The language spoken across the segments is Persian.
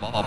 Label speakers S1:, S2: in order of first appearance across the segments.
S1: Bob,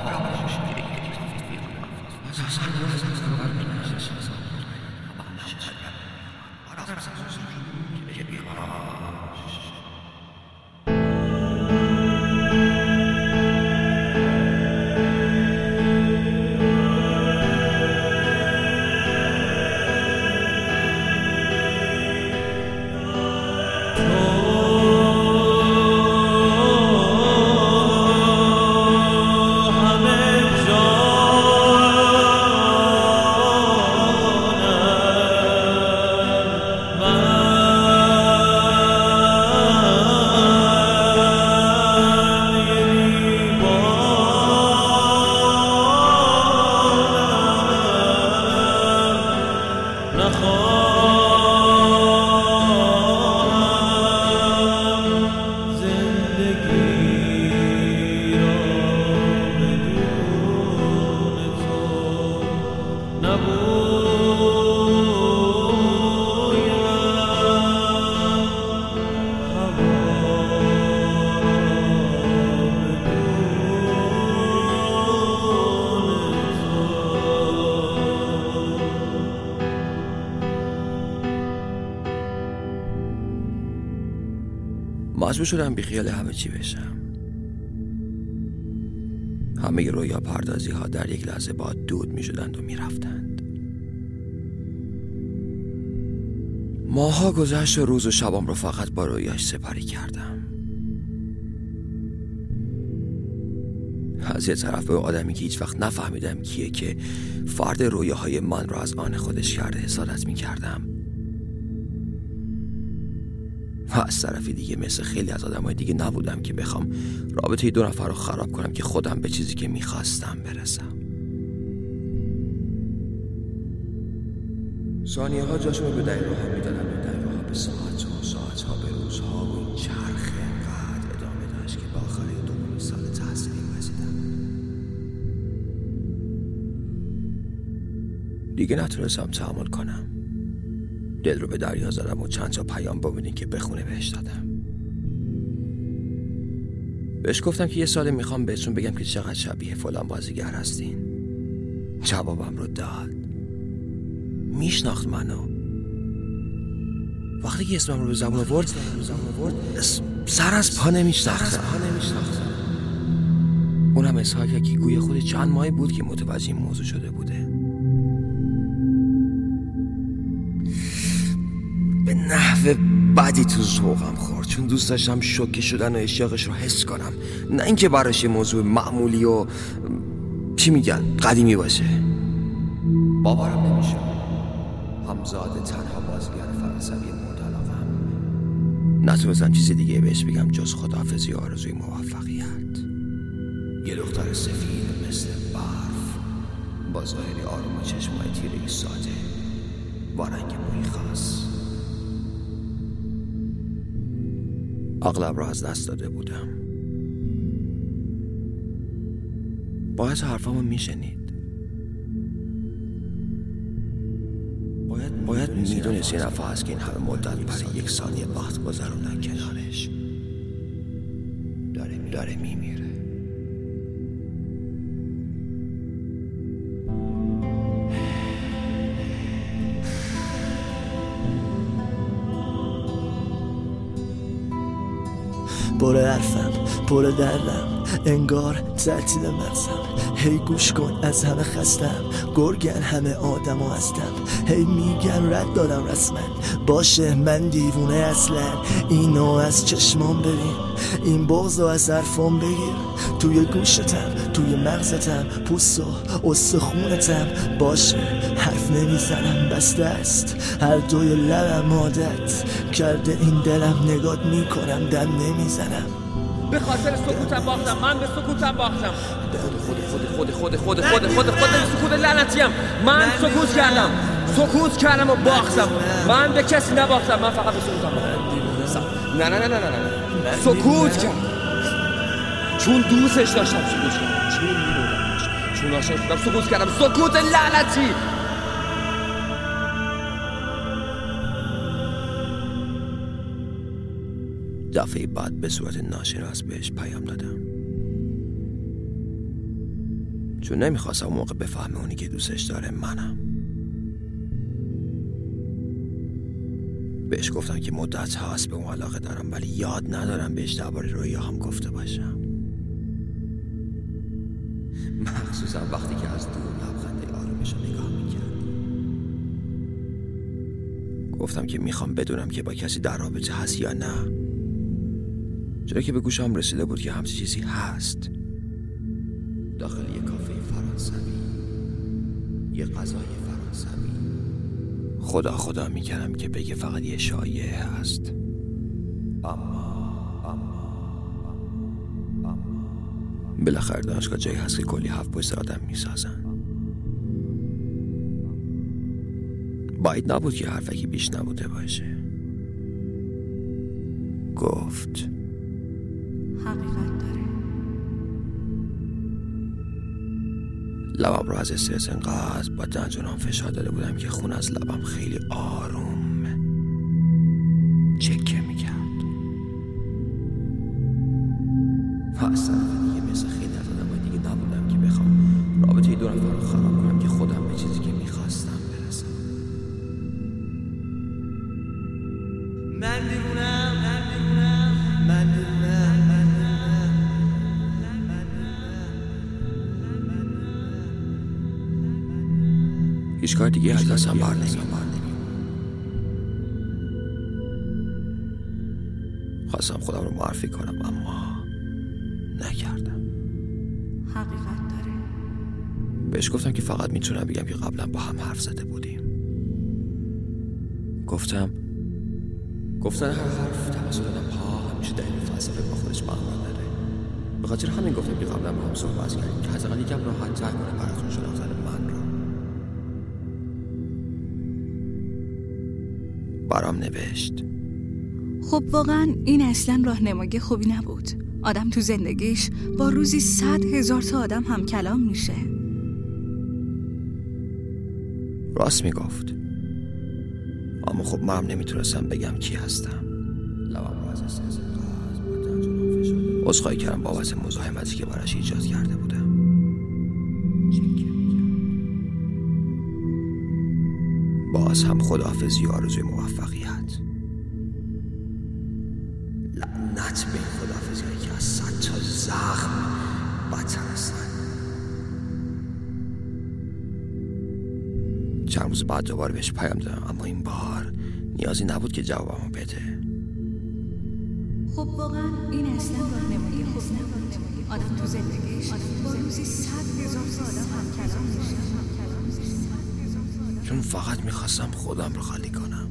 S1: مجبور شدم بیخیال همه چی بشم. همه رویا پردازی ها در یک لحظه با دود می شدند و می رفتند ماها گذشت و روز و شبام رو فقط با رویاش سپری کردم. از یه طرف به آدمی که هیچ وقت نفهمیدم کیه که فرد رویاهای من رو از آن خودش کرده حسادت می کردم و از طرف دیگه مثل خیلی از آدمای دیگه نبودم که بخوام رابطه دو نفر رو خراب کنم که خودم به چیزی که می‌خواستم برسم. ثانیه ها جاشون رو به دقیقه ها می‌دادن و دقیقه ها به ساعت و ساعت ها به روزها و این چرخ انقدر ادامه داشت که به آخر دومین سال تحصیلی رسیدم دیگه نتونستم تحمل کنم. دل رو به دریا زدم و چند تا پیام ببینین که بخونه بهش دادم. بهش گفتم که یه سال می‌خوام بهتون بگم که چقدر شبیه فلان بازیگر هستین. جوابم رو داد. میشناخت منو. وقتی که اسمم رو به زبون آورد سر از پا نمیشناختم. اونم اظهار که گوی خود چند ماهی بود که متوجه این موضوع شده بوده. نحو بدی تو ذوقم خورد. چون دوست داشتم شوکه شدن و اشتیاقش رو حس کنم. نه اینکه براش موضوع معمولی و چی میگن قدیمی باشه. باورم نمیشه. همزاد تنها بازیگر فرانسوی علاقم نتونستم چیز دیگه بهش بگم جز خداحافظی آرزوی موفقیت. یه دختر سفید مثل برف با ظاهری آروم و چشمای تیره ساده با رنگ موی خاص. اغلب را از دست داده بودم. باید حرفامو میشنید. باید باید می‌دونست یه نفع هست که این همه مدت برای یک ثانیه وقت گذروندن کنارش. داره داره میمیره.
S2: پر حرفم پر دردم. انگار تعطیل مغزم. هی گوش کن از همه خستم. گرگن همه آدم و هستم. هی میگن رد دادم رسمن. باشه من دیوونه اصلا اینو از چشمام ببین. این بغض از حرفام بگیر. توی گوشتم توی مغزتم. پوست و استخونتم. باشه. حرف نمی‌زنم بسته است. هر دوی لبم عادت کرده این دلم نگات می‌کنم دم نمی‌زنم.
S3: به خاطر سکوتم باختم من به سکوتم باختم. خود خود خود خود خود خود خود خود سکوت لعنتیم. من سکوت کردم. سکوت کردم و باختم. من به کسی نباختم من فقط به سکوتم باختم. نه نه نه نه نه سکوت کردم. چون دوستش داشتم سکوت کردم. چون میبودمش چون عاشق بودم سکوت کردم. سکوت لعنتی.
S1: دفعه بعد به صورت ناشناس بهش پیام دادم. چون نمی‌خواستم موقع بفهمه اونی که دوستش داره منم. بهش گفتم که مدت هست به اون علاقه دارم ولی یاد ندارم بهش درباره رویا هم گفته باشم. مخصوصا وقتی که از دور لبخنده آرومش رو نگاه می‌کرد گفتم که می‌خوام بدونم که با کسی در رابطه هست یا نه. چرا که به گوشم رسیده بود که همچی چیزی هست. داخل یه کافه فرانسوی. یه غذای فرانسوی. خدا خدا می‌کردم که بگه فقط یه شایعه هست. اما بالاخره دانشگاه جایی هست که کلی هفت پشت آدم می‌سازن. باید نبود که حرفکی بیش نبوده باشه. گفت.
S4: حقیقت داره.
S1: لبم رو از استرس انقدر با دنجونام فشار داده بودم که خون از لبم خیلی آروم هیچ کار دیگه از دستم بر نمیومد خواستم خودم رو معرفی کنم اما نکردم.
S4: حقیقت داره.
S1: بهش گفتم که فقط می‌تونم بگم که قبلا با هم حرف زده بودیم. گفتم گفتن هر حرف توسط آدم ها همیشه دلیل فلسفه با خودش معنا داره. به خاطر همین گفتم که قبلا با هم صحبت کردیم که حداقل یکم راحت تر کنه براتون شناختن من. برام نوشت
S4: خب واقعا این اصلا راهنمایی خوبی نبود آدم تو زندگیش با روزی صد هزار تا آدم هم کلام میشه
S1: راست می‌گفت اما خب منم نمی‌تونستم بگم کی هستم از. عذرخواهی کردم بابت مزاحمتی که براش ایجاد کرده بودم باز هم خداحافظی آرزوی موفقیت. لعنت به این خداحافظی که از صد تا زخم بدتر هستن. چند روز بعد دوباره بهش پیام دادم اما این بار نیازی نبود که جوابمو بده.
S4: خب واقعا این اصلا راهنمایی خوبی نبود. آدم تو زندگیش با روزی صد هزار آدم هم کلام میشه
S1: چون فقط می‌خواستم خودم رو خالی کنم.